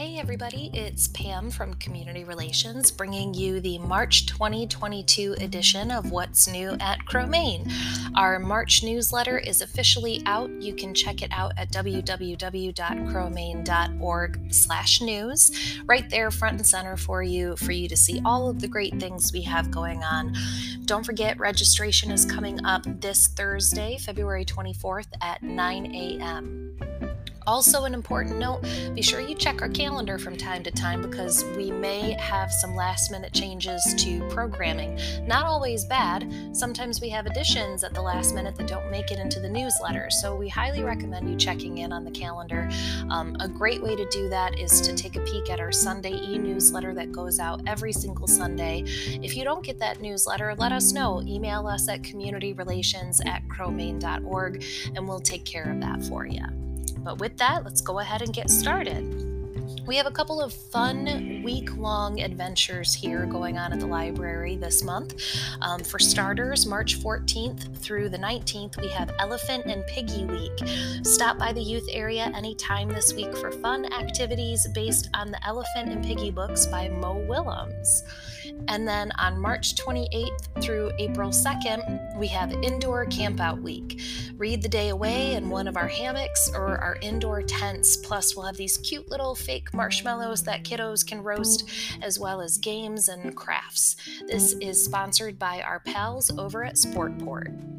Hey everybody, it's Pam from Community Relations bringing you the March 2022 edition of What's New at Cromaine. Our March newsletter is officially out. You can check it out at www.cromaine.org/news. Right there front and center for you for you to see all of the great things we have going on. Don't forget registration is coming up this Thursday, February 24th at 9 a.m. Also, an important note be sure you check our calendar from time to time because we may have some last minute changes to programming. Not always bad, sometimes we have additions at the last minute that don't make it into the newsletter, so we highly recommend you checking in on the calendar. Um, a great way to do that is to take a peek at our Sunday e newsletter that goes out every single Sunday. If you don't get that newsletter, let us know. Email us at communityrelations at cromaine.org and we'll take care of that for you. But with that, let's go ahead and get started. We have a couple of fun week long adventures here going on at the library this month. Um, for starters, March 14th through the 19th, we have Elephant and Piggy Week. Stop by the youth area anytime this week for fun activities based on the Elephant and Piggy books by Mo Willems. And then on March 28th through April 2nd, we have Indoor Campout Week. Read the day away in one of our hammocks or our indoor tents. Plus, we'll have these cute little fake marshmallows that kiddos can roast, as well as games and crafts. This is sponsored by our pals over at Sportport.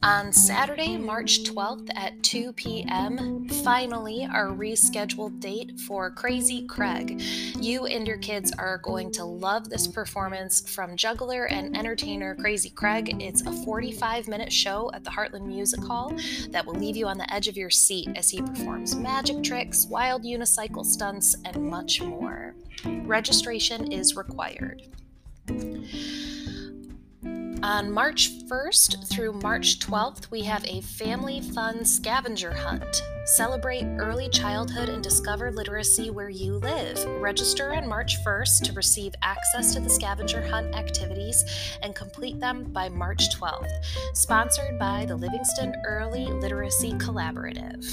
On Saturday, March 12th at 2 p.m., finally, our rescheduled date for Crazy Craig. You and your kids are going to love this performance from juggler and entertainer Crazy Craig. It's a 45 minute show at the Hartland Music Hall that will leave you on the edge of your seat as he performs magic tricks, wild unicycle stunts, and much more. Registration is required. On March 1st through March 12th, we have a family fun scavenger hunt. Celebrate early childhood and discover literacy where you live. Register on March 1st to receive access to the scavenger hunt activities and complete them by March 12th. Sponsored by the Livingston Early Literacy Collaborative.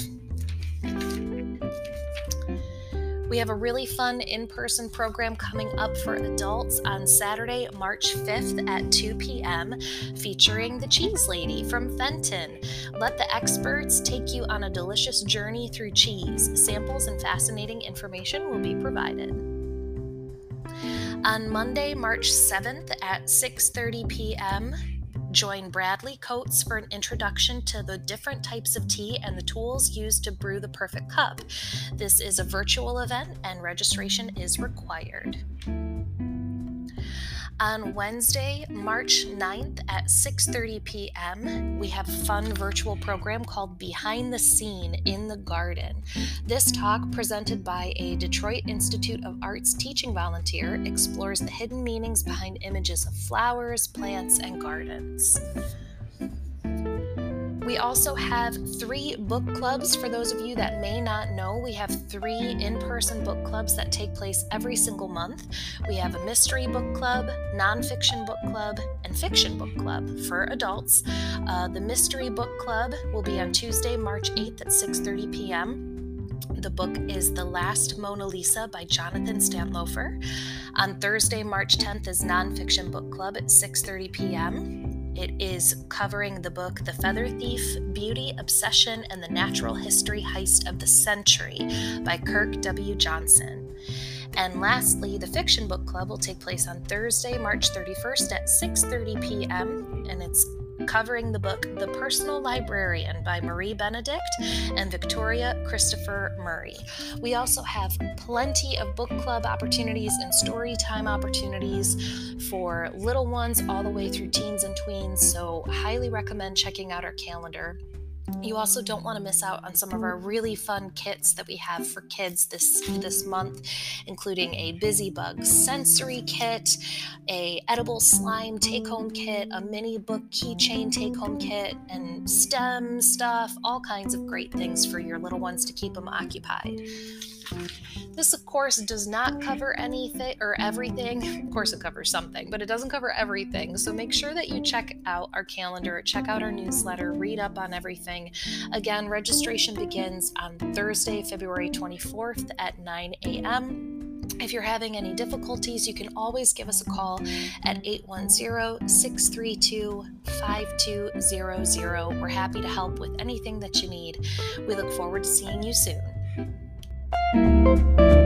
We have a really fun in person program coming up for adults on Saturday, March 5th at 2 p.m., featuring the Cheese Lady from Fenton. Let the experts take you on a delicious journey through cheese. Samples and fascinating information will be provided. On Monday, March 7th at 6:30 p.m., Join Bradley Coates for an introduction to the different types of tea and the tools used to brew the perfect cup. This is a virtual event and registration is required. On Wednesday, March 9th at 6:30 p.m., we have a fun virtual program called Behind the Scene in the Garden. This talk, presented by a Detroit Institute of Arts teaching volunteer, explores the hidden meanings behind images of flowers, plants, and gardens. We also have three book clubs. For those of you that may not know, we have three in person book clubs that take place every single month. We have a mystery book club, nonfiction book club, and fiction book club for adults. Uh, the mystery book club will be on Tuesday, March 8th at 6:30 p.m. The book is The Last Mona Lisa by Jonathan Santlofer. On Thursday, March 10th is Nonfiction Book Club at 6:30 p.m. It is covering the book The Feather Thief Beauty, Obsession, and the Natural History Heist of the Century by Kirk W. Johnson. And lastly, the Fiction Book Club will take place on Thursday, March 31st at 6:30 p.m. and it's covering the book The Personal Librarian by Marie Benedict and Victoria Christopher Murray. We also have plenty of book club opportunities and story time opportunities for little ones all the way through teens and tweens, so highly recommend checking out our calendar. You also don't want to miss out on some of our really fun kits that we have for kids this this month, including a Busy Bug sensory kit, a edible slime take-home kit, a mini book keychain take-home kit, and STEM stuff, all kinds of great things for your little ones to keep them occupied. This, of course, does not cover anything or everything. Of course, it covers something, but it doesn't cover everything. So make sure that you check out our calendar, check out our newsletter, read up on everything. Again, registration begins on Thursday, February 24th at 9 a.m. If you're having any difficulties, you can always give us a call at 810 632 5200. We're happy to help with anything that you need. We look forward to seeing you soon. Música